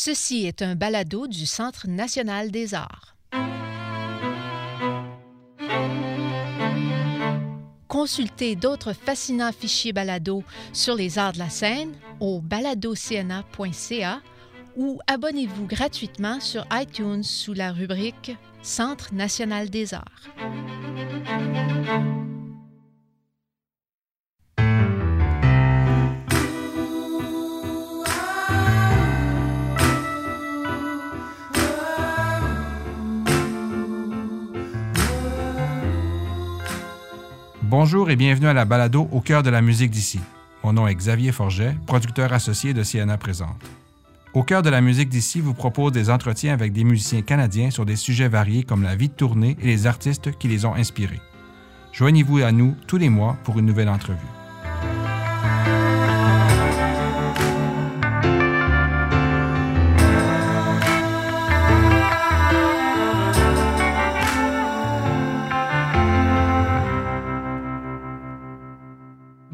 Ceci est un balado du Centre national des arts. Consultez d'autres fascinants fichiers balado sur les arts de la scène au baladocna.ca ou abonnez-vous gratuitement sur iTunes sous la rubrique Centre national des arts. Bonjour et bienvenue à la balado Au cœur de la musique d'ici. Mon nom est Xavier Forget, producteur associé de Siena Présente. Au cœur de la musique d'ici vous propose des entretiens avec des musiciens canadiens sur des sujets variés comme la vie de tournée et les artistes qui les ont inspirés. Joignez-vous à nous tous les mois pour une nouvelle entrevue.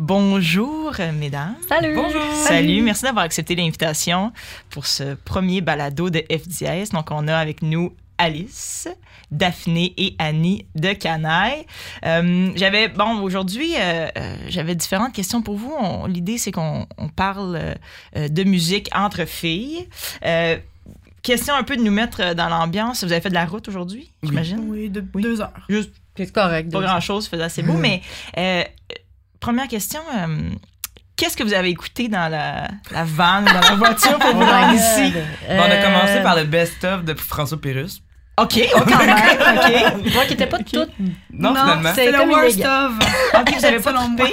Bonjour, mesdames. Salut. Bonjour. Salut. Merci d'avoir accepté l'invitation pour ce premier balado de FDS. Donc, on a avec nous Alice, Daphné et Annie de Canaille. Euh, j'avais, bon, aujourd'hui, euh, euh, j'avais différentes questions pour vous. On- L'idée, c'est qu'on on parle euh, de musique entre filles. Euh, question un peu de nous mettre dans l'ambiance. Vous avez fait de la route aujourd'hui, j'imagine? Oui, de Oui. deux heures. Juste C'est correct. pas deux. grand chose, faisait assez beau. mais euh, première question, euh, qu'est-ce que vous avez écouté dans la, la van, dans la voiture pour vous Oh rendre ici? Euh, Bon, on a commencé par le best-of de François Pérus. OK, oh, quand même, OK. Moi qui n'étais pas toutes. Non, finalement. c'est le comme worst of. OK, vous avez pas trompé?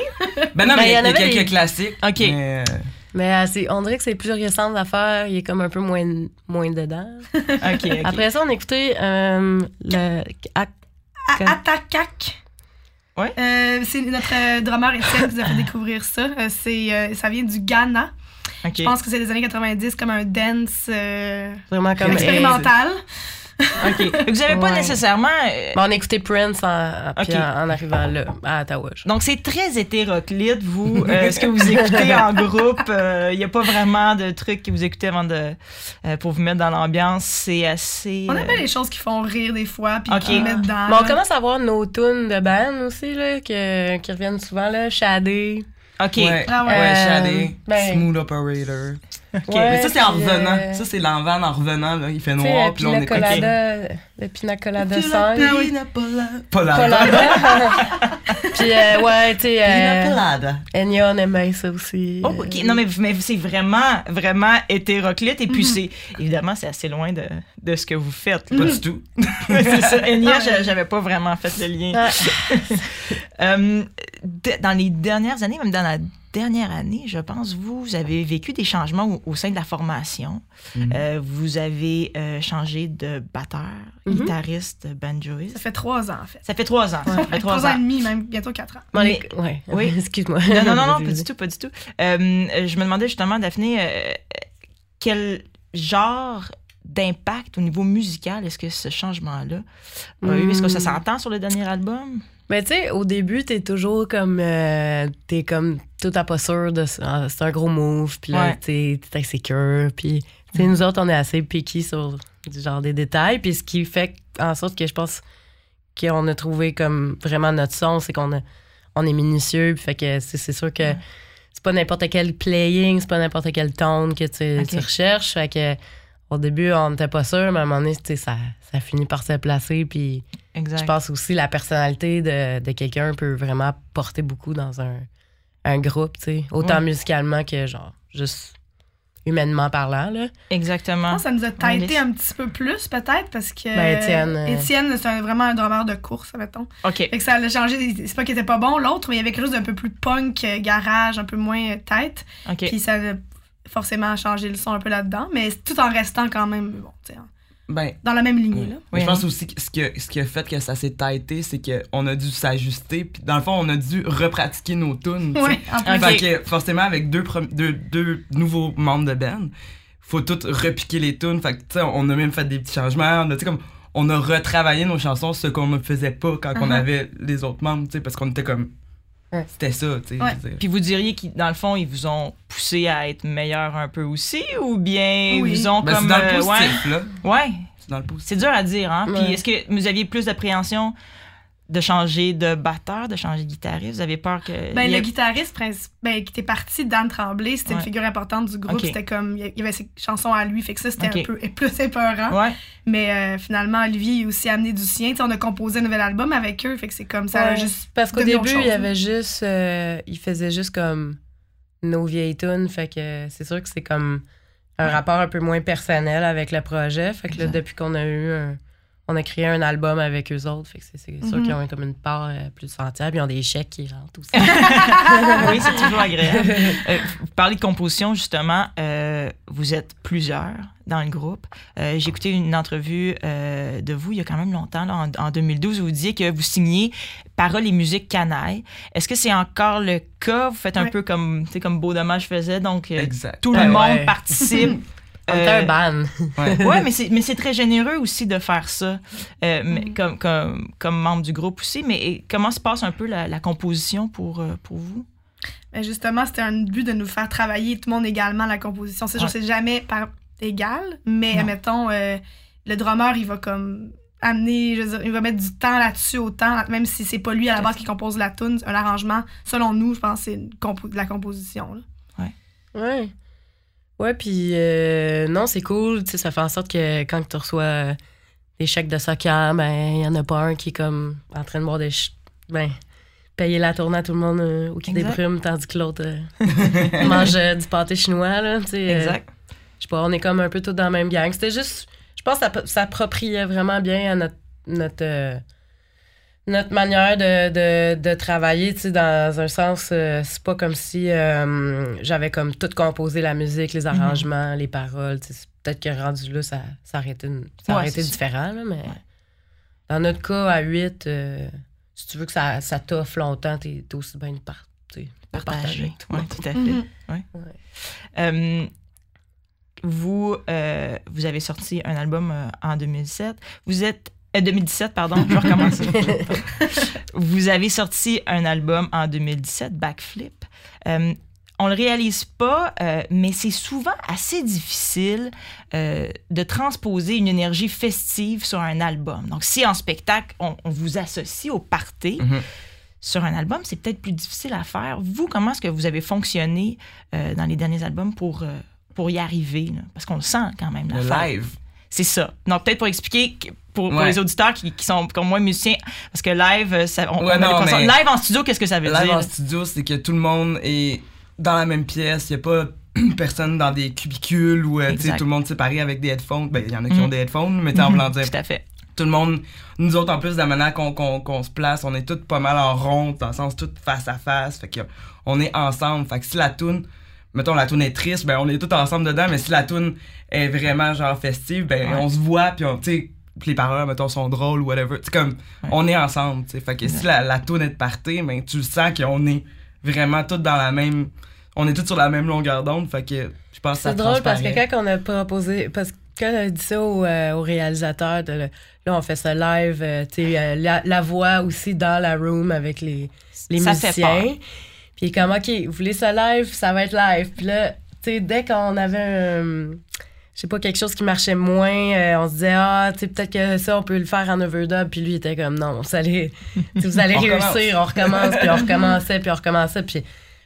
Ben non, Ben, mais il y, il y a en avait quelques classiques. OK. mais, euh, Mais euh, c'est- on dirait que c'est plus récent d'affaires. Il est comme un peu moins, moins dedans. OK, OK. Après ça, on a écouté euh, le. Attacac. Ouais. Euh, c'est notre euh, drummer Étienne qui nous a fait découvrir ça. Euh, c'est, euh, ça vient du Ghana. Je pense que c'est des années 90, comme un dance vraiment comme. expérimental. OK. Vous n'avez pas Ouais. nécessairement... euh, Bon, on a écouté Prince en, arrivant là, à Ottawa. donc, c'est très hétéroclite, vous, euh, ce que vous écoutez en groupe. Il n'y a pas vraiment de trucs que vous écoutez avant de... euh, pour vous mettre dans l'ambiance. C'est assez... On euh, aime bien les choses qui font rire des fois, puis Ok. qui mettent dans. Mais on commence à voir nos tunes de band aussi, là, que- qui reviennent souvent, là. Shadé. OK. Ouais, Ah ouais. ouais, Euh, Shadé, ben- Smooth Operator. OK. Ouais, mais ça, c'est en puis, revenant. euh, Ça, c'est l'envan en revenant. Là. Il fait noir, le puis là, on Pina est Colada, le Pina Colada 5. Pas la Colada. Puis, euh, ouais, tu sais, Pina euh, Colada. Enya, on aimait ça aussi. Oh, ok. Non, mais, mais c'est vraiment, vraiment hétéroclite. Et puis, Mhm. c'est évidemment, c'est assez loin de, de ce que vous faites. Pas là. du tout. c'est ça. Enya, j'a- j'avais pas vraiment fait le lien. Ah, Euh, de- dans les dernières années, même dans la dernière année, je pense, vous, vous avez vécu des changements au, au sein de la formation. Mhm. Euh, vous avez euh, changé de batteur, Mhm. guitariste, banjoiste. Ça fait trois ans, en fait. Ça fait trois ans. Ça fait Trois, trois ans et demi, même bientôt quatre ans. bon, les- ouais. Oui. Excuse-moi. Non, non, non, pas du tout, pas du tout. Euh, je me demandais justement, Daphné, euh, quel genre d'impact au niveau musical est-ce que ce changement-là a eu? Est-ce que ça Hmm. s'entend sur le dernier album? Mais tu sais, au début, t'es toujours comme. euh, t'es comme tout à pas sûr de. C'est un gros move, puis là, Ouais. t'es insécure, puis. Tu sais, nous autres, on est assez picky sur du genre des détails, puis ce qui fait en sorte que je pense qu'on a trouvé comme vraiment notre son, c'est qu'on a- on est minutieux, puis fait que c'est sûr que c'est pas n'importe quel playing, c'est pas n'importe quel tone que tu, tu recherches, fait que au début, on n'était pas sûr, mais à un moment donné, tu sais, ça, ça finit par se placer, puis Exact. je pense aussi la personnalité de, de quelqu'un peut vraiment porter beaucoup dans un, un groupe, tu sais. Autant Ouais. musicalement que genre juste humainement parlant, là. Je Exactement. pense que ça nous a les- un petit peu plus, peut-être, parce que. Ben, Étienne, euh, Étienne, c'est vraiment un drummer de course, mettons. OK. Fait que ça a changé. C'est pas qu'il était pas bon, l'autre, mais il y avait quelque chose d'un peu plus punk, euh, garage, un peu moins euh, tête. OK. Puis ça a forcément changé le son un peu là-dedans, mais tout en restant quand même, bon, tu sais, en- Ben, dans la même lignée, là. Oui, je pense hein. aussi que ce, que ce qui a fait que ça s'est têté, c'est qu'on a dû s'ajuster. Puis dans le fond, on a dû repratiquer nos tunes. Ouais, en que forcément, avec deux, prom- deux, deux nouveaux membres de band, faut tout repiquer les tunes. Fait que tu sais, on a même fait des petits changements. On a, tu sais, comme, on a retravaillé nos chansons, ce qu'on ne faisait pas quand on Uh-huh. avait les autres membres, tu sais, parce qu'on était comme C'était ça, tu sais. Ouais. Puis vous diriez que dans le fond, ils vous ont poussé à être meilleur un peu aussi, ou bien Oui. ils vous ont Ben, c'est comme. dans le euh, positif, là. ouais, ouais. C'est dans le positif. C'est dur à dire, hein. Puis est-ce que vous aviez plus d'appréhension de changer de batteur, de changer de guitariste? Vous avez peur que. Ben, il le guitariste ben, qui était parti, Dan Tremblay, c'était Ouais. une figure importante du groupe. C'était comme, il y avait ses chansons à lui, fait que ça, c'était un peu plus épeurant. Ouais. Mais euh, finalement, Olivier a aussi amené du sien. Tu sais, on a composé un nouvel album avec eux, fait que c'est comme ça. Ouais. juste Parce qu'au début, il y avait juste. euh, il faisait juste comme nos vieilles tunes. Fait que c'est sûr que c'est comme un rapport un peu moins personnel avec le projet. Fait que là, depuis qu'on a eu un. On a créé un album avec eux autres. Fait que c'est sûr Mhm. qu'ils ont comme une part euh, plus entière. Puis ils ont des chèques qui rentrent aussi. oui, c'est toujours agréable. Euh, vous parlez de composition, justement. euh, vous êtes plusieurs dans le groupe. Euh, J'ai écouté une entrevue euh, de vous il y a quand même longtemps, là, en, en 2012, où vous disiez que vous signiez paroles et musique canaille. Est-ce que c'est encore le cas? Vous faites un Ouais. peu comme, tu sais, comme Beau Dommage faisait, donc Exact. tout le Ouais, monde participe. On était Euh, un ban. Ouais. ouais, mais c'est, mais c'est très généreux aussi de faire ça, euh, mais Mm. comme, comme, comme membre du groupe aussi. Mais et comment se passe un peu la, la composition pour, euh, pour vous? Ben, justement, c'était un but de nous faire travailler tout le monde également la composition. C'est Ouais. c'est jamais par égal, mais Non. mettons, le drummer, il va comme amener, je veux dire, il va mettre du temps là-dessus autant, même si c'est pas lui à la base qui compose la tune, un arrangement. Selon nous, je pense c'est une compo- de la composition. là. Ouais. Ouais, puis euh, non, c'est cool. Tu sais, ça fait en sorte que quand tu reçois euh, des chèques de soccer, ben, il y en a pas un qui est comme en train de boire des. ch- Ben, payer la tournée à tout le monde euh, ou qui Exact. déprime, tandis que l'autre euh, mange euh, du pâté chinois, là. Tu sais, Exact. je sais pas, on est comme un peu tous dans la même gang. C'était juste. Je pense que ça s'appropriait vraiment bien à notre. notre notre manière de, de, de travailler, tu sais, dans un sens, euh, c'est pas comme si euh, j'avais comme tout composé la musique, les arrangements, les paroles. tu sais, c'est Peut-être que rendu là, ça, ça aurait été, une- ça aurait Ouais, été différent, là, mais dans notre cas, à 8, si tu veux que ça, ça t'offre longtemps, t'es t'es aussi bien de, par, Partager. Oui, tout à fait. Mhm. Ouais. Ouais. Euh, vous, euh, vous avez sorti un album euh, en 2007. Vous êtes. Euh, 2017, pardon, je vais recommencer. vous avez sorti un album en 2017, Backflip. Euh, on le réalise pas, euh, mais c'est souvent assez difficile euh, de transposer une énergie festive sur un album. Donc, si en spectacle, on, on vous associe au party, Mhm. sur un album, c'est peut-être plus difficile à faire. Vous, comment est-ce que vous avez fonctionné euh, dans les derniers albums pour, euh, pour y arriver? là? Parce qu'on le sent quand même, la Le fête. live. C'est ça. Donc, peut-être pour expliquer, que- pour, pour Ouais. les auditeurs qui, qui sont comme moi musiciens, parce que live, euh, ça, on, Ouais, on non, mais- Live en studio, qu'est-ce que ça veut Live dire? en studio, c'est que tout le monde est dans la même pièce. Il n'y a pas personne dans des cubicules ou euh, tu tout le monde séparé avec des headphones. Ben, il y en a qui Mhm. ont des headphones, mais t'es en Mhm, voulant dire, Tout à fait. tout le monde, nous autres en plus, de la manière qu'on se place, on est tous pas mal en rond, dans le sens tout face à face. Fait que on est ensemble. Fait que si la toune, mettons la toune est triste, ben on est tous ensemble dedans, mais si la toune est vraiment genre festive, ben Ouais. on se voit, puis on, tu les paroles, mettons, sont drôles ou whatever. Tu comme, Ouais. on est ensemble, tu sais. Fait que si la, la toune est de party, ben tu le sens qu'on est vraiment tous dans la même. On est tous sur la même longueur d'onde, fait que je pense C'est drôle parce que quand on a proposé, parce que quand on a dit ça au, euh, au réalisateur, de, le- là on fait ça live, euh, tu sais, euh, la, la voix aussi dans la room avec les, les Ça fait musiciens. peur. Il est comme, OK, vous voulez ça live, ça va être live. Puis là, tu sais, dès qu'on avait un. Je sais pas, quelque chose qui marchait moins, euh, on se disait, ah, tu sais, peut-être que ça, on peut le faire en overdub. Puis lui, il était comme, non, vous allez, vous allez On recommence. réussir, on recommence, puis on recommençait, puis on recommençait. Puis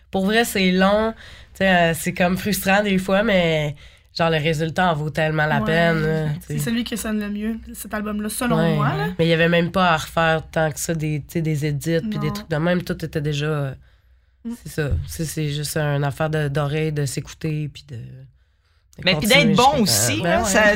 pour vrai, c'est long. Tu sais, euh, c'est comme frustrant des fois, mais genre, le résultat en vaut tellement la Ouais. peine. C'est celui qui sonne le mieux, cet album-là, selon Ouais. moi. Là. Mais il y avait même pas à refaire tant que ça des, tu sais, des edits puis des trucs de même. Tout était déjà. Mm. C'est ça. C'est, c'est juste une affaire de, d'oreille, de s'écouter puis de. de Mais puis d'être bon aussi. Ben ouais.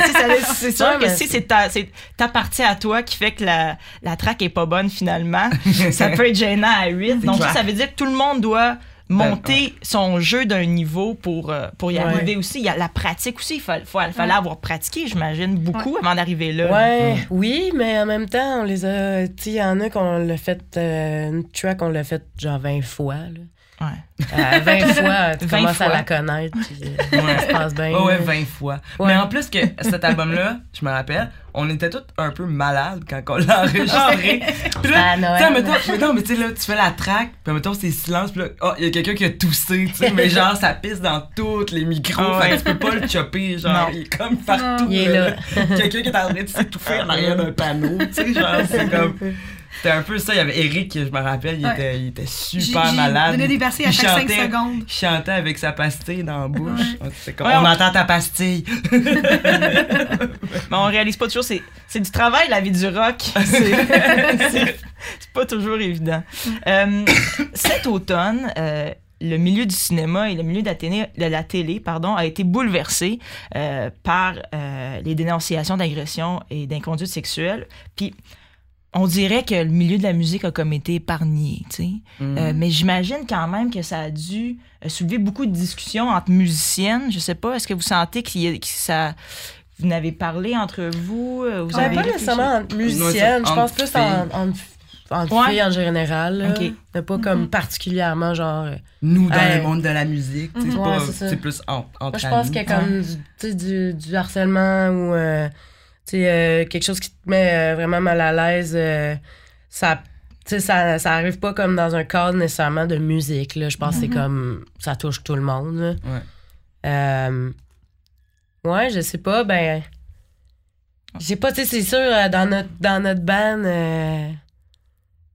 c'est sûr Ouais, que si c'est- ta, c'est ta partie à toi qui fait que la, la track est pas bonne finalement, ça peut être gênant à 8. Donc ça, ça veut dire que tout le monde doit monter Ben, son jeu d'un niveau pour, euh, pour y Ouais. arriver aussi. Il y a la pratique aussi. Il fallait avoir pratiqué, j'imagine, beaucoup avant d'arriver là. Ouais, oui, mais en même temps, on les a. Il y en a qu'on l'a fait. euh, une track, on l'a fait genre 20 fois. là. Ouais. Euh, 20 fois, tu 20 commences fois. à la connaître. Puis, euh, Ouais. ça se passe bien. Ouais, ouais, 20 fois. Ouais. Mais en plus que cet album-là, je me rappelle, on était tous un peu malades quand on l'a enregistré. Puis À là, Noël. mettons, mettons, mais tu sais, là, tu fais la track, puis mettons, c'est silence, puis là, oh, il y a quelqu'un qui a toussé, tu sais, mais genre, ça pisse dans tous les micros, Ah fait que tu peux pas le chopper, genre, Non. il est comme partout. Il est là. quelqu'un qui est en train de s'étouffer en arrière d'un panneau, tu sais, genre, c'est comme. C'était un peu ça. Il y avait Eric, je me rappelle, il, Ouais. était, il était super malade. donné des versets à Il chaque 5 chantait- secondes. Il chantait avec sa pastille dans la bouche. C'est comme, Ouais, on, on- entend ta pastille. Mais on réalise pas toujours. C'est, c'est du travail, la vie du rock. C'est, pas toujours évident. Euh, cet automne, euh, le milieu du cinéma et le milieu de la télé, de la télé pardon, a été bouleversé euh, par euh, les dénonciations d'agressions et d'inconduite sexuelle. Puis, on dirait que le milieu de la musique a comme été épargné, tu sais. Euh, mais j'imagine quand même que ça a dû euh, soulever beaucoup de discussions entre musiciennes. Je sais pas, est-ce que vous sentez qu'il y a- que ça... Vous n'avez parlé entre vous? euh, Vous Ouais, avez pas nécessairement entre musiciennes, je pense plus en, en, entre Ouais. filles en général. là. Ok. Mais pas comme particulièrement genre. Nous, dans le monde de la musique, tu sais, c'est Ouais, plus en- entre Moi, je pense qu'il y a comme du, harcèlement ou euh, euh, quelque chose qui te met euh, vraiment mal à l'aise. euh, ça, ça, ça arrive pas comme dans un cadre nécessairement de musique. Là. Je pense que c'est comme. Ça touche tout le monde. là. Ouais. Euh, ouais, je sais pas. Ben. Je sais pas, tu sais, c'est sûr, dans notre, dans notre band.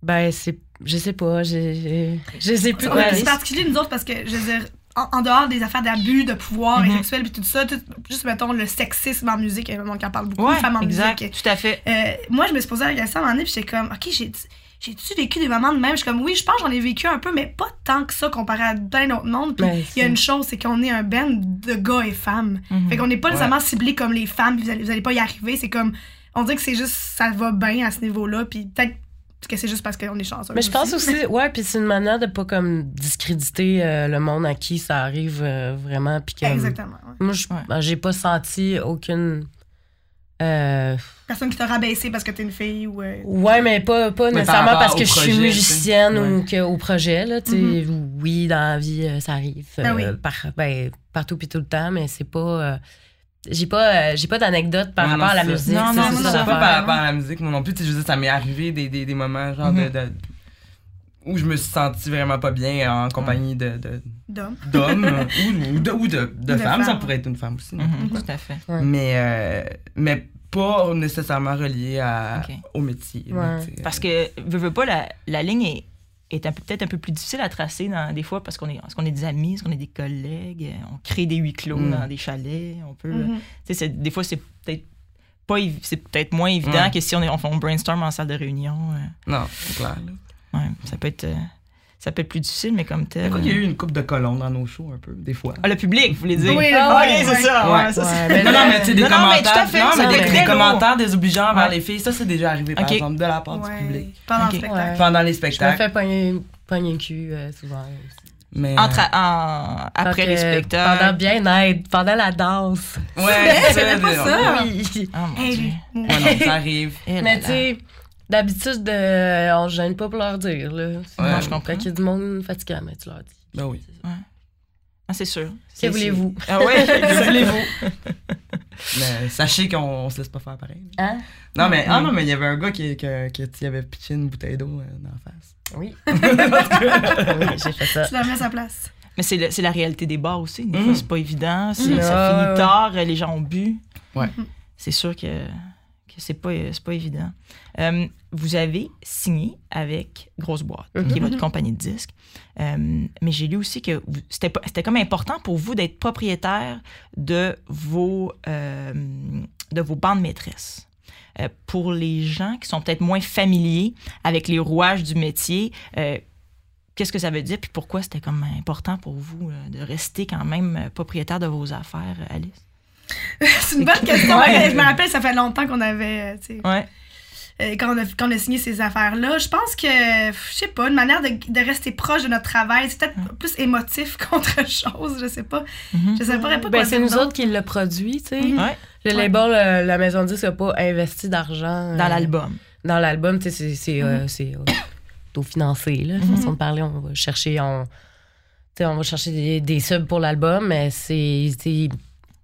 ben, c'est. Je sais pas. Je sais plus quoi c'est particulier, nous autres, parce que, je veux dire, en, en dehors des affaires d'abus, de pouvoir Mhm. et sexuel, puis tout ça, tout- juste, mettons, le sexisme en musique, il y a qui en parle beaucoup, Ouais, les femmes en exact, musique. tout à fait. Euh, moi, je me suis posé la question à un moment donné, puis j'étais comme, OK, j'ai. J'ai-tu vécu des moments de même? Je suis comme, oui, je pense j'en ai vécu un peu, mais pas tant que ça comparé à plein d'autres mondes. Puis Ben, il y a une chose, c'est qu'on est un band de gars et femmes. Mhm. Fait qu'on n'est pas nécessairement ciblé comme les femmes, puis vous allez, vous allez pas y arriver. C'est comme, on dirait que c'est juste, ça va bien à ce niveau-là, puis peut-être que c'est juste parce qu'on est chanceux. Mais je pense aussi, ouais, puis c'est une manière de pas comme discréditer euh, le monde à qui ça arrive euh, vraiment. Exactement. ouais. Moi, je- Ouais. ben, j'ai pas senti aucune. euh, Personne qui t'a rabaissé parce que t'es une fille ou. euh, ouais, mais pas, pas nécessairement parce que je suis musicienne ou que, au projet. Là, tu sais. Oui, dans la vie, ça arrive. Ben euh, oui. par- ben, partout puis tout le temps, mais c'est pas. J'ai pas, euh, j'ai pas d'anecdote par rapport non, à la musique. Non, non, non, ça, pas par rapport à la musique, moi non plus. Je veux dire, ça m'est arrivé des, des, des moments genre de, Mhm. de- où je me suis senti vraiment pas bien en compagnie de, d'hommes. d'hommes ou, ou de, ou de, de De femmes. Ça pourrait être une femme aussi. non? Mhm, Tout à fait. Ouais. Mais, euh, mais pas nécessairement relié à, au métier. Ouais. Parce que, veux, veux pas, la, la ligne est, est peut-être un peu plus difficile à tracer dans, des fois parce qu'on est, parce qu'on est des amis, parce qu'on est des collègues, euh, on crée des huis clos Mm. dans des chalets, on peut... Tu sais, c'est- des fois, c'est peut-être pas c'est peut-être moins évident Ouais. que si on, est, on, fait- on brainstorm en salle de réunion. euh, Non, c'est clair. ouais, ça peut être... euh, ça peut être plus difficile, mais comme tel. qu'il y a eu une coupe de colons dans nos shows un peu, des fois. Ah, le public, vous voulez dire? Oui, ah, ouais. c'est ça. Ouais. ouais, ça, c'est- Ouais, mais non, non, mais tu sais, des Non, non, mais commentaires. tout à fait, non, ça, mais des, commentaires désobligeants envers Ouais. les filles, ça, c'est déjà arrivé, par exemple, de la part Ouais, du public. Pendant Ok. le spectacle. Ouais. Pendant les Je me spectacles. fais pogner, pogner le cul euh, souvent. aussi. Mais, Entre, en- après Donc, les euh, spectacles. Pendant bien-être, pendant la danse. euh, ouais, c'est pas ça. Oui. Oh mon Hey, Dieu. Ouais, non, ça arrive. Mais là. tu sais, d'habitude, euh, on se gêne pas pour leur dire. Là. Je comprends. Quand il y a du monde fatigant, mais tu leur dis. Ben oui. Ah, c'est sûr. Que voulez-vous? Ah ouais, que voulez-vous? Mais sachez qu'on on se laisse pas faire pareil. Hein? Non, mais, ah, non, mais il y avait un gars qui, qui, qui, qui avait pitché une bouteille d'eau euh, dans la face. Oui. oui, j'ai fait ça. Tu la mets à sa place. Mais c'est le- c'est la réalité des bars aussi. Des Mm. fois, c'est pas évident. c'est- Mm. Ça finit tard, les gens ont bu. Ouais. C'est sûr que, que c'est pas, c'est pas évident. Euh, vous avez signé avec Grosse Boîte, qui est votre compagnie de disques. Euh, mais j'ai lu aussi que c'était comme important pour vous d'être propriétaire de vos, euh, de vos bandes maîtresses. Euh, pour les gens qui sont peut-être moins familiers avec les rouages du métier, euh, qu'est-ce que ça veut dire? Puis pourquoi c'était comme important pour vous euh, de rester quand même euh, propriétaire de vos affaires, euh, Alice? c'est une bonne question. Ouais, Je me rappelle, ça fait longtemps qu'on avait. euh, tu sais, Ouais. euh, quand, on a, quand on a signé ces affaires-là, je pense que, je sais pas, une manière de, de rester proche de notre travail, c'est peut-être plus émotif qu'autre chose, je sais pas. Mhm. Je sais pas, pas Ben, c'est nous autres qui l'a produit, tu sais. Mhm. Ouais. Le Ouais. label, euh, la maison de disque n'a pas investi d'argent. Dans l'album. Dans l'album, tu sais, c'est- euh, c'est, euh, autofinancé, là, Mhm. façon de parler. On va chercher, on, sais, on va chercher des, des subs pour l'album, mais c'est.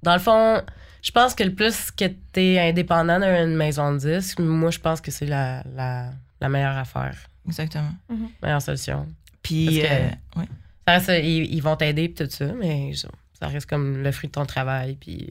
Dans le fond, je pense que le plus que t'es indépendant d'une maison de disques, moi, je pense que c'est la, la, la meilleure affaire, Exactement. la meilleure solution. Puis, Parce que- euh, ouais. Ça reste, ils, ils vont t'aider pis tout ça, mais ça, reste comme le fruit de ton travail, puis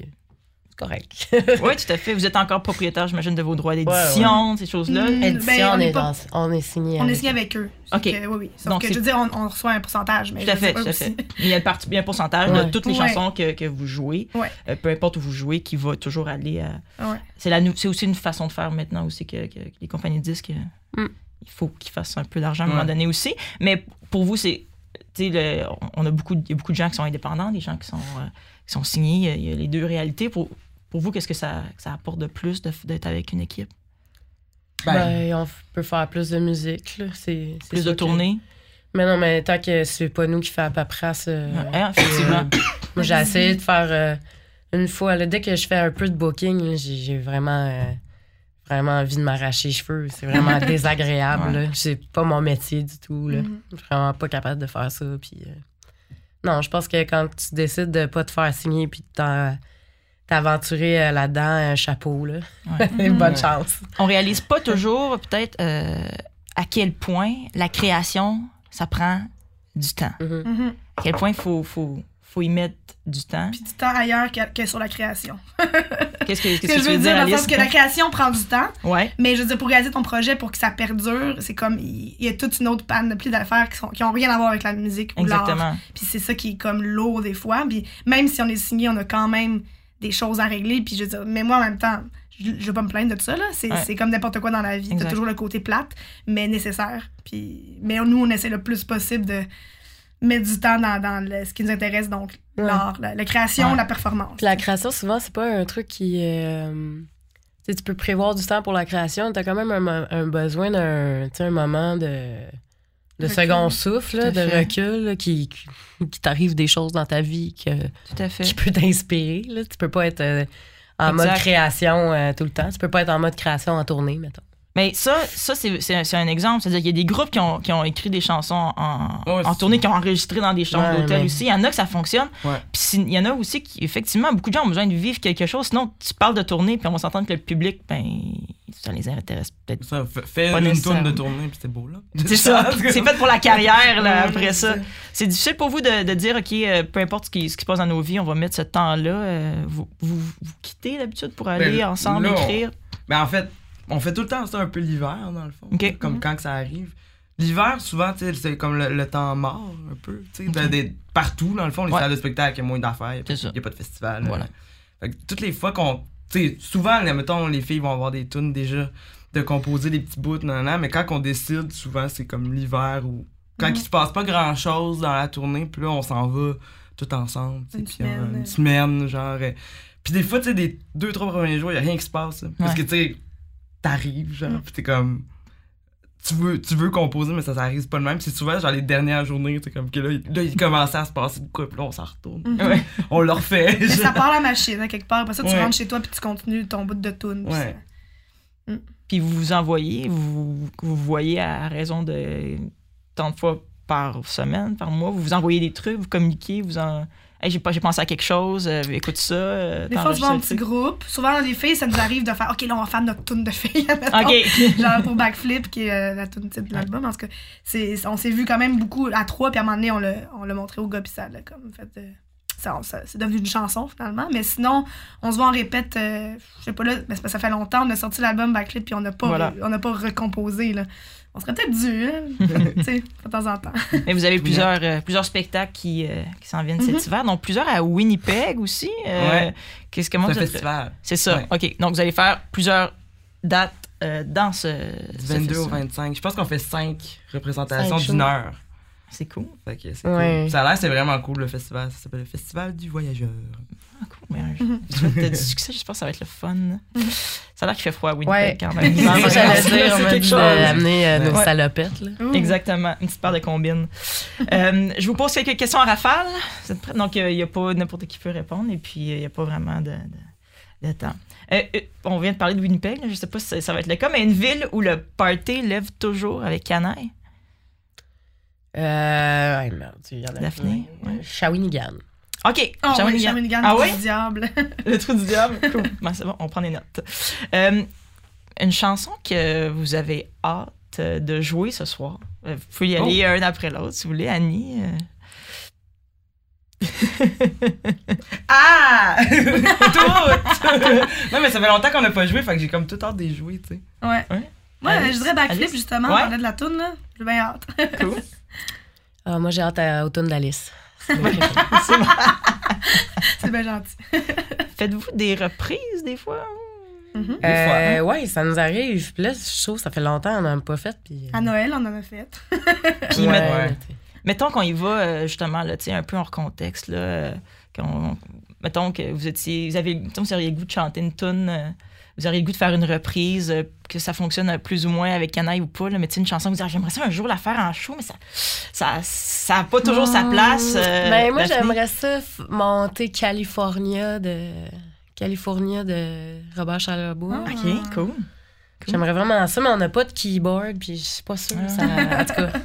correct. oui, tout à fait. Vous êtes encore propriétaire, j'imagine, de vos droits d'édition, ces choses-là. Mm. Édition, Ben, on on, est est pas- dans- on est signé. On est avec signé eux. avec eux. Ok. Donc, oui, oui. Sauf Donc, que, je veux dire, on, on reçoit un pourcentage, mais Tout à fait, tout à fait. il y a, une partie, il y a un pourcentage de toutes les Ouais. chansons que, que vous jouez, Ouais. euh, peu importe où vous jouez, qui va toujours aller à. Ouais. C'est, la, c'est aussi une façon de faire maintenant aussi que, que- que les compagnies de disques. euh, Mm. Il faut qu'ils fassent un peu d'argent à un moment donné aussi. Mais pour vous, c'est. tu sais, le- on a beaucoup, y a beaucoup de gens qui sont indépendants, des gens qui sont, euh, qui sont signés. Il y a- Il y a les deux réalités. Pour, pour vous, qu'est-ce que ça, ça apporte de plus d'être avec une équipe? Ben, Ben, on peut faire plus de musique, là. Plus de que- tournées? Mais non, mais tant que c'est pas nous qui fait la paperasse. euh, Ouais, effectivement. moi, j'ai essayé de faire euh, une fois. là, dès que je fais un peu de booking, j'ai, vraiment, euh, vraiment envie de m'arracher les cheveux. C'est vraiment désagréable. Ouais. C'est pas mon métier du tout. Là. Mhm. Je suis vraiment pas capable de faire ça. Puis, euh, Non, je pense que quand tu décides de pas te faire signer puis de t'en- t'aventurer euh, là-dedans, un chapeau, là. Ouais. Bonne Ouais. chance. on réalise pas toujours peut-être euh, à quel point la création, ça prend du temps. Mhm. Mhm. À quel point il faut, faut, faut y mettre du temps. Puis du temps ailleurs que, que sur la création. Qu'est-ce que, qu'est-ce Ce que que tu je veux dire, dire, dans le sens que la création prend du temps, Ouais, mais je veux dire, pour réaliser ton projet, pour que ça perdure, c'est comme, il y a toute une autre panoplie d'affaires qui, sont, qui ont rien à voir avec la musique ou l'art. exactement. Puis c'est ça qui est comme lourd des fois. Puis même si on est signé, on a quand même des choses à régler. Puis je veux dire, mais moi en même temps, je, je veux pas me plaindre de ça. là. C'est Ouais. c'est comme n'importe quoi dans la vie. T'as toujours le côté plate, mais nécessaire. Puis, mais nous, on essaie le plus possible de mettre du temps dans, dans le- ce qui nous intéresse, donc Ouais. l'art, la, la création, Ouais. la performance. Puis la création, souvent, c'est pas un truc qui. euh, tu peux prévoir du temps pour la création. Tu as quand même un, un besoin d'un un moment de, de Recul. second souffle, de recul, là, qui, qui, t'arrive des choses dans ta vie que, Tout à fait. qui peut t'inspirer. là. Tu peux pas être euh, en Exact. mode création euh, tout le temps. Tu peux pas être en mode création en tournée, mettons. Mais ça, ça c'est, c'est un, c'est un exemple. C'est-à-dire qu'il y a des groupes qui ont, qui ont écrit des chansons en, Ouais, en c'est- tournée, qui ont enregistré dans des chambres Ouais, d'hôtel mais- aussi. Il y en a que ça fonctionne. Ouais. Puis il y en a aussi qui, effectivement, beaucoup de gens ont besoin de vivre quelque chose. Sinon, tu parles de tournée, puis on va s'entendre que le public, ben, ça les intéresse peut-être Ça, Pas une tourne de tournée, puis c'était beau, là. C'est ça. C'est fait pour la carrière, là, après ça. c'est C'est difficile pour vous de, de dire, OK, euh, peu importe ce qui, ce qui se passe dans nos vies, on va mettre ce temps-là. euh, vous, vous, vous quittez d'habitude pour aller Ben, ensemble là, on- écrire? Mais en fait, on fait tout le temps ça un peu l'hiver, dans le fond. Comme Mhm. quand que ça arrive. L'hiver, souvent, c'est comme le, le temps mort, un peu. Des- partout, dans le fond, les Ouais. salles de spectacle, il y a moins d'affaires, il n'y a pas de festival. Voilà. Fait que toutes les fois qu'on. Souvent, là, mettons, les filles vont avoir des tunes déjà de composer des petits bouts, nan, nan, mais quand on décide, souvent, c'est comme l'hiver ou. Quand Mhm. il se passe pas grand chose dans la tournée, puis là, on s'en va tout ensemble. sais, Une puis on- semaine. Une semaine, genre. euh, Puis des fois, tu sais, des deux, trois premiers jours, il a rien qui se passe. Parce que, tu sais, t'arrives, genre, Mm. puis t'es comme. Tu veux, tu veux composer, mais ça s'arrive pas de même. C'est souvent, genre, les dernières journées, tu sais, comme que là, il- là, il commençait à se passer de quoi, puis là, on s'en retourne. Mhm. Ouais. On le refait. Mais ça part la machine, hein, quelque part. Après ça, tu Ouais. rentres chez toi puis tu continues ton bout de tune. puis Ouais. ça- Puis vous vous envoyez, vous vous voyez à raison de tant de fois par semaine, par mois, vous vous envoyez des trucs, vous communiquez, vous en. Hey, j'ai, pensé à quelque chose, euh, écoute ça. euh, Des fois, voit en petit groupe. Souvent, les filles, ça nous arrive de faire OK, là, on va faire notre tune de filles. OK. Genre pour Backflip, qui est euh, la tune titre de l'album. Parce que c'est, on s'est vu quand même beaucoup à trois, puis à un moment donné, on l'a, on l'a montré au gars, puis ça l'a comme fait. ça, ça- c'est devenu une chanson finalement. Mais sinon, on se voit en répète, je sais pas là, mais c'est parce que ça fait longtemps, on a sorti l'album Backflip, puis on n'a pas, Voilà. on n'a pas recomposé. Là. On serait peut-être dû, hein? tu sais, de temps en temps. Mais vous avez plusieurs, euh, plusieurs spectacles qui, euh, qui s'en viennent cet hiver, donc plusieurs à Winnipeg aussi. Euh, Ouais. Qu'est-ce C'est un vous êtes- festival. C'est ça. Ouais. OK. Donc vous allez faire plusieurs dates euh, dans ce, Du ce 22 au festival. 25. Je pense qu'on fait 5 représentations Cinq d'une heure. C'est cool. Fait que c'est Ouais. cool. Ça a l'air, c'est vraiment cool le festival. Ça s'appelle le Festival du Voyageur. Ah, cool. Mais, je je souhaite du succès. J'espère que ça va être le fun. Ça a l'air qu'il fait froid à Winnipeg Ouais. quand même. J'allais C'est dire, on quelque chose. d'amener euh, nos Ouais. salopettes. Là. Ouh. Exactement, une petite paire de combines. Euh, je vous pose quelques questions en rafale. Vous êtes prêts? Donc, il n'y a pas n'importe qui peut répondre et puis il n'y a pas vraiment de, de- de temps. Euh, euh, on vient de parler de Winnipeg, là. je ne sais pas si ça, ça va être le cas, mais une ville où le party lève toujours avec canaille? Euh, ouais, merde, il y en a Daphné, ouais. Shawinigan. OK. Oh, Shawinigan. oui, Shawinigan, Ah le oui? diable. Le trou du diable. Cool. Ben, c'est bon, on prend des notes. Euh, une chanson que vous avez hâte de jouer ce soir. Euh, Vous pouvez y aller un après l'autre, si vous voulez. Annie. euh. Ah! Toutes! non, mais ça fait longtemps qu'on n'a pas joué, fait que j'ai comme tout hâte d'y jouer, tu sais. Ouais. Ouais. Moi, Alice? je dirais backflip, Alice? justement. Ouais. On parlait de la toune, là. J'ai bien hâte. Cool. Ah, moi, j'ai hâte à- au tune d'Alice. C'est bien gentil. Faites-vous des reprises des fois? Mhm. Euh, ouais, ça nous arrive. Puis là, je trouve que ça fait longtemps qu'on n'en a pas fait. Puis, euh, À Noël, on en a fait. Puis ouais, met- ouais. t'sais. mettons qu'on y va euh, justement là, tu sais, un peu hors contexte. Là, mettons que vous étiez. Vous avez, mettons, vous auriez le goût de chanter une tune. Vous auriez le goût de faire une reprise, euh, que ça fonctionne euh, plus ou moins avec Canaille ou pas, là, mais tu sais, une chanson vous dites, Ah, j'aimerais ça un jour la faire en show, mais ça ça, ça a pas toujours sa place. euh, ben, moi, j'aimerais ça monter California de California de Robert Charlebois. Ah. OK, cool. J'aimerais vraiment ça, mais on n'a pas de keyboard, puis je suis pas sûre. Ah. Ça, en tout cas.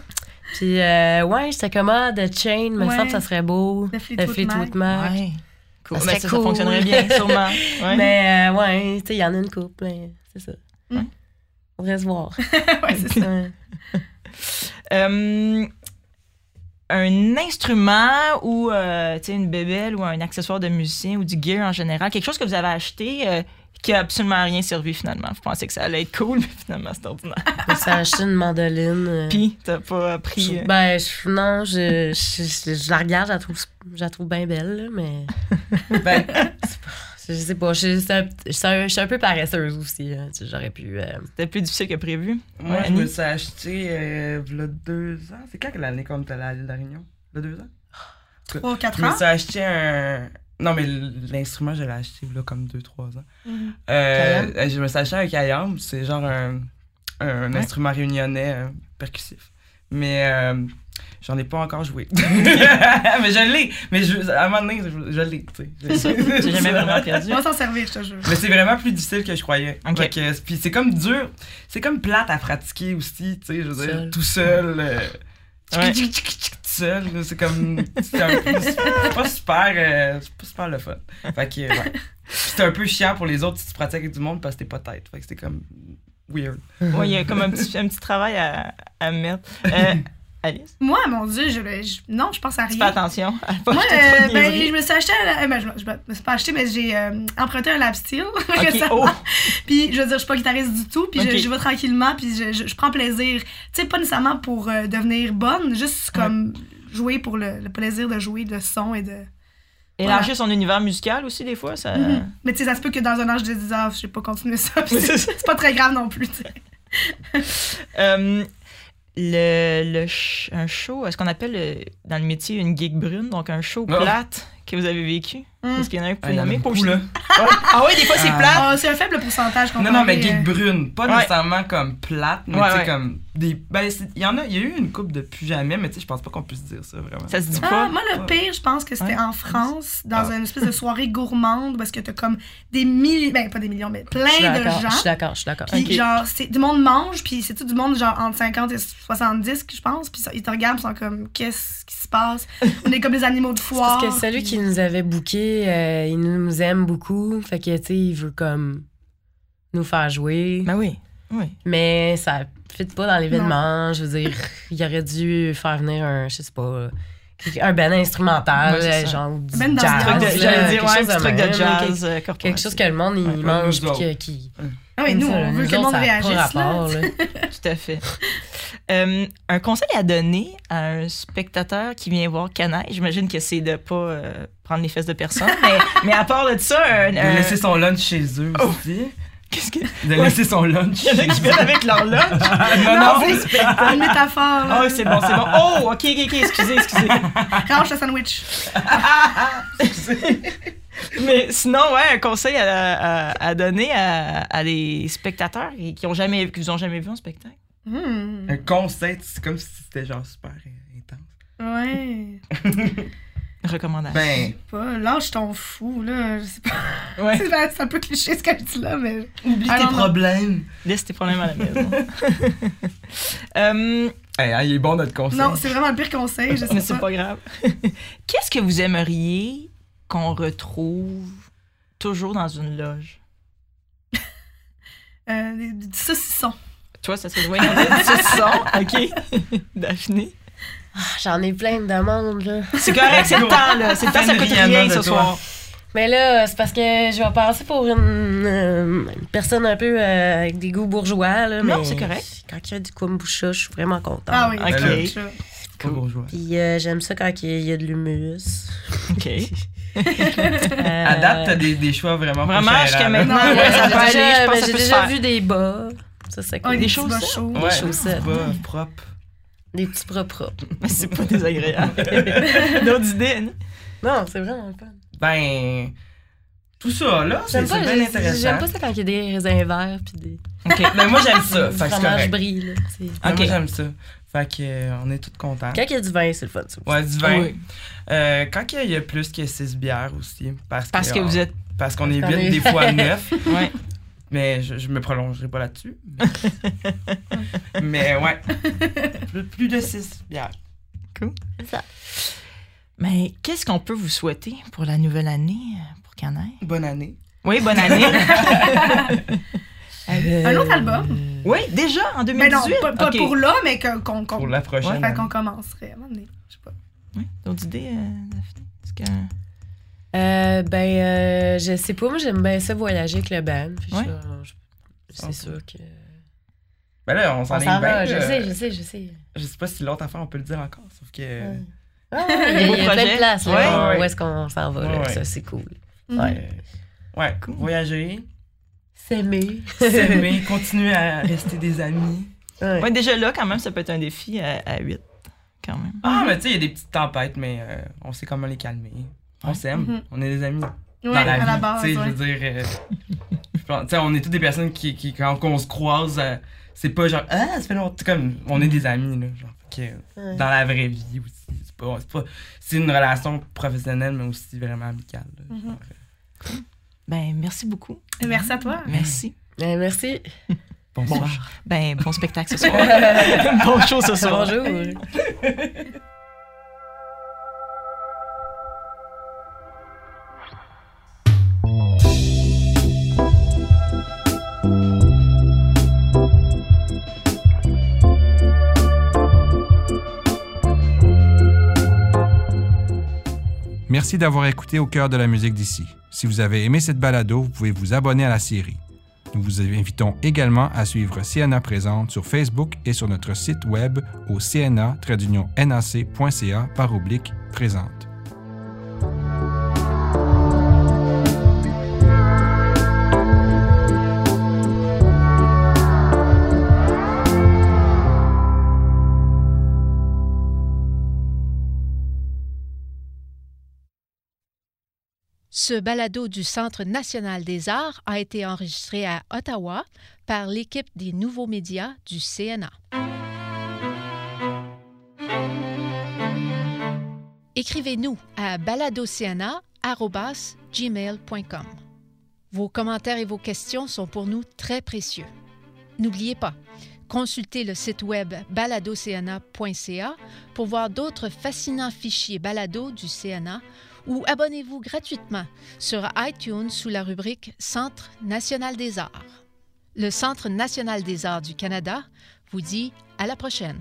Puis, euh, ouais, j'étais comme, ah, The Chain, me Ouais. semble que ça serait beau. Le Fleetwood Le Fleetwood Mac. Ouais. Cool. Ça Ben, ça, ça cool. fonctionnerait bien, sûrement. Ouais. Mais, euh, ouais, tu sais, il y en a une couple, mais c'est ça. Mm. Faudrait se voir. ouais, c'est ça. Euh, un instrument ou euh, une bébelle ou un accessoire de musicien ou du gear en général, quelque chose que vous avez acheté euh, qui a absolument rien servi finalement. Vous pensez que ça allait être cool, mais finalement c'est ordinaire. Je me suis acheté une mandoline. euh, Puis t'as pas pris. je- euh, ben, je- non, je, je, je- je la regarde, je la trouve, je la trouve bien belle, là, mais Ben, je sais pas, je, un- je suis un, je suis un peu paresseuse aussi. hein, tu sais, J'aurais pu. euh, C'était plus difficile que prévu. moi, Ouais, je me suis acheté, euh, v'là deux ans. C'est quand que l'année qu'on était allé à l'île de la Réunion? V'là deux ans? 3 4 Je me ans? suis acheté un. Non, mais l'instrument, je l'ai acheté là comme 2-3 ans. Mhm. Euh, euh, je me suis acheté un kayam. C'est genre un, un Ouais. instrument réunionnais euh, percussif. Mais euh, j'en ai pas encore joué. mais je l'ai. Mais je, à un moment donné, je, je l'ai. J'ai jamais vraiment perdu. On va s'en servir, je te jure. Mais c'est vraiment plus difficile que je croyais. Ok. Fait que- Puis c'est comme dur. C'est comme plate à pratiquer aussi, tu sais. Je veux dire, Seul. tout seul. euh, Ouais. C'est comme. C'est pas super. euh, pas super le fun. Fait que, ouais. C'est un peu chiant pour les autres si tu pratiques avec du monde parce que t'es pas tête. Fait que c'est comme. Weird. Ouais, il y a comme un petit, un petit travail à, à mettre. Euh, Alice, Moi, mon Dieu, je, je- non, je pense à tu fais rien. attention à pas Moi, euh, ben, je me suis acheté, un- ben, je, me- je me suis pas acheté, mais j'ai euh, emprunté un lap steel Ok, récemment. oh, Puis, je veux dire, je suis pas guitariste du tout, puis je- je, vais tranquillement, puis je, je- je prends plaisir. Tu sais, pas nécessairement pour euh, devenir bonne, juste comme jouer pour le, le plaisir de jouer, de son et de. élargir son univers musical aussi, des fois, ça. Mhm. Mais tu sais, ça se peut que dans un âge de 10 ans, je sais pas continuer ça. c'est pas très grave non plus, tu sais. Euh, le, le sh- un show, est-ce qu'on appelle euh, dans le métier une gig brune, donc un show Ah. plate que vous avez vécu? Mm. Est-ce qu'il y en a un que vous Ah, pouvez nommer? Obligé- là. Ah oui, des fois c'est Ah. plate. Ah, c'est un faible pourcentage Non, non, mais geek euh, brune. Pas Ouais. nécessairement comme plate, mais Ouais, tu sais, ouais. comme des. Ben, c'est- il y en a, il y a eu une coupe de plus jamais, mais tu sais, je pense pas qu'on puisse dire ça vraiment. Ça se dit Ah, pas? moi, le pire, je pense que c'était Ouais. en France, dans Ah. une espèce de soirée gourmande, parce que t'as comme des milliers, ben pas des millions, mais plein de gens. je suis d'accord, je suis d'accord. Puis Ok. genre, c'est, du monde mange, puis c'est tout du monde genre entre 50 et 70, je pense. Puis ils te regardent, ils sont comme, qu'est-ce qui se passe? On est comme des animaux de foire. Parce que celui puis- qui nous avait booké, euh, il nous aime beaucoup. Fait que, tu sais, il veut comme nous faire jouer. Ben oui. Oui. Mais ça fit pas dans l'événement. Je veux dire, il aurait dû faire venir un, je sais pas, un ben instrumental, Ouais, genre du Ben dans jazz. Truc de- là, dire, quelque ouais, chose truc de même, jazz euh, Quelque, chose que le monde, il mange puis que- qui... Ah oui, nous, Ça, on veut que le monde réagisse. Tout à fait. Euh, un conseil à donner à un spectateur qui vient voir Canaille, j'imagine que c'est de pas euh, prendre les fesses de personne, mais, mais à part de ça, un, De un- laisser son lunch chez eux Oh. aussi. qu'est-ce que De laisser son lunch il y en a qui viennent avec leur lunch? non, non, C'est une métaphore. Oh, c'est bon, c'est bon. Oh, ok, ok, ok, excusez, excusez. Range le sandwich. Mais sinon, ouais, un conseil à, à- à donner à, à des spectateurs qui qui ont jamais, qui vous ont jamais vu en spectacle? Hmm. Un conseil, c'est comme si c'était genre super intense. Ouais. Recommandation. Ben, Pas, lâche ton fou, là. Je sais pas. ouais. C'est un peu cliché ce que je dis là, mais. oublie Ah, tes non, non. problèmes. Laisse tes problèmes à la maison. Hey, hein, il est bon notre conseil. Non, c'est vraiment le pire conseil, je sais Mais c'est pas grave. Qu'est-ce que vous aimeriez qu'on retrouve toujours dans une loge? Euh, des, des saucissons. Toi, ça serait loin de saucisson. OK. Daphné. Ah, J'en ai plein de demandes, là. C'est correct, c'est le temps, là. C'est le temps, ça coûte rien ce toi. soir. Mais là, c'est parce que je vais passer pour une, euh, une personne un peu euh, avec des goûts bourgeois. Là, Non, mais c'est correct. Quand il y a du kombucha, je suis vraiment contente. Ah oui, Ok. c'est ça. Pas bourgeois. Puis euh, j'aime ça quand il y a- de l'humus. OK. Euh, À date, t'as des, des choix vraiment Vraiment, jusqu'à maintenant, ouais, ça j'ai peut aller. déjà, Je pense ben, que ça j'ai peut se déjà faire. vu des bas. Ça, c'est Ah, cool. des Des petits bas chaussettes? Ouais, chaussettes. Pas propre. Des petits bras propres. Mais c'est pas désagréable. D'autres idées, non? Non, c'est vraiment fun. Ben, tout ça, là, c'est pas, bien intéressant. j'aime pas ça quand il y a des raisins verts puis des OK. Mais moi, j'aime ça. Fait que c'est fromage correct. brie. Là, Ok. Moi, j'aime ça. Fait que, euh, on est tous contents. Quand il y a du vin, c'est le fun. ça. Ouais, du vin. Oui. Euh, quand il y a plus que 6 bières aussi. Parce, Parce que on- vous êtes. Parce qu'on est- des fois 9. Ouais. Mais je, je me prolongerai pas là-dessus. mais ouais. Plus, plus de 6 bières. Mais qu'est-ce qu'on peut vous souhaiter pour la nouvelle année euh, pour Canaille? Bonne année. Oui, bonne année. Un autre album? oui, déjà en Mais non, 2018. pas, pour là, mais que- qu'on qu'on Pour la prochaine. fait année. qu'on commencerait. à un moment donné. Je sais pas. Oui, d'autres idées, euh, Daphné? Est-ce que... Euh, ben, euh, je sais pas. Moi, j'aime bien ça voyager avec le band. Puis Ouais. C'est sûr que. Ben là, on s'en bien. va. Je sais, je sais, je sais. Je sais pas si l'autre affaire, on peut le dire encore. Sauf que. Ouais. Ah, il y a, il y a plein de places là, Ouais, où ouais. est-ce qu'on s'en va. là. Ça, c'est cool. Mhm. Ouais. Ouais, voyager, S'aimer. s'aimer, continuer à rester des amis. Ouais. Ouais, déjà là, quand même, ça peut être un défi à, à 8, quand même. Ah, mais tu sais, il y a des petites tempêtes, mais euh, on sait comment les calmer. On s'aime, Mhm. on est des amis. Ouais, dans la à vie. la base. tu sais, ouais. je veux dire, euh, je pense- tu sais, on est toutes des personnes qui, qui quand on se croise, euh, c'est pas genre, ah, ça fait longtemps, comme, on est des amis, là. Genre, Ouais. dans la vraie vie aussi. C'est pas, c'est pas, c'est une relation professionnelle, mais aussi vraiment amicale. là. Mhm. Genre, euh, Ben, merci beaucoup. Et Merci à toi. Merci. Ouais, merci. bonsoir. Ben, bon spectacle ce soir. bon show ce soir. Bonjour. Merci d'avoir écouté Au cœur de la musique d'ici. Si vous avez aimé cette balado, vous pouvez vous abonner à la série. Nous vous invitons également à suivre CNA Présente sur Facebook et sur notre site web au cna-nac.ca par oblique présente. Ce balado du Centre national des arts a été enregistré à Ottawa par l'équipe des nouveaux médias du CNA. Écrivez-nous à baladocna@gmail.com. Vos commentaires et vos questions sont pour nous très précieux. N'oubliez pas, consultez le site web baladocna.ca pour voir d'autres fascinants fichiers balado du CNA ou abonnez-vous gratuitement sur iTunes sous la rubrique Centre national des arts. Le Centre national des arts du Canada vous dit à la prochaine.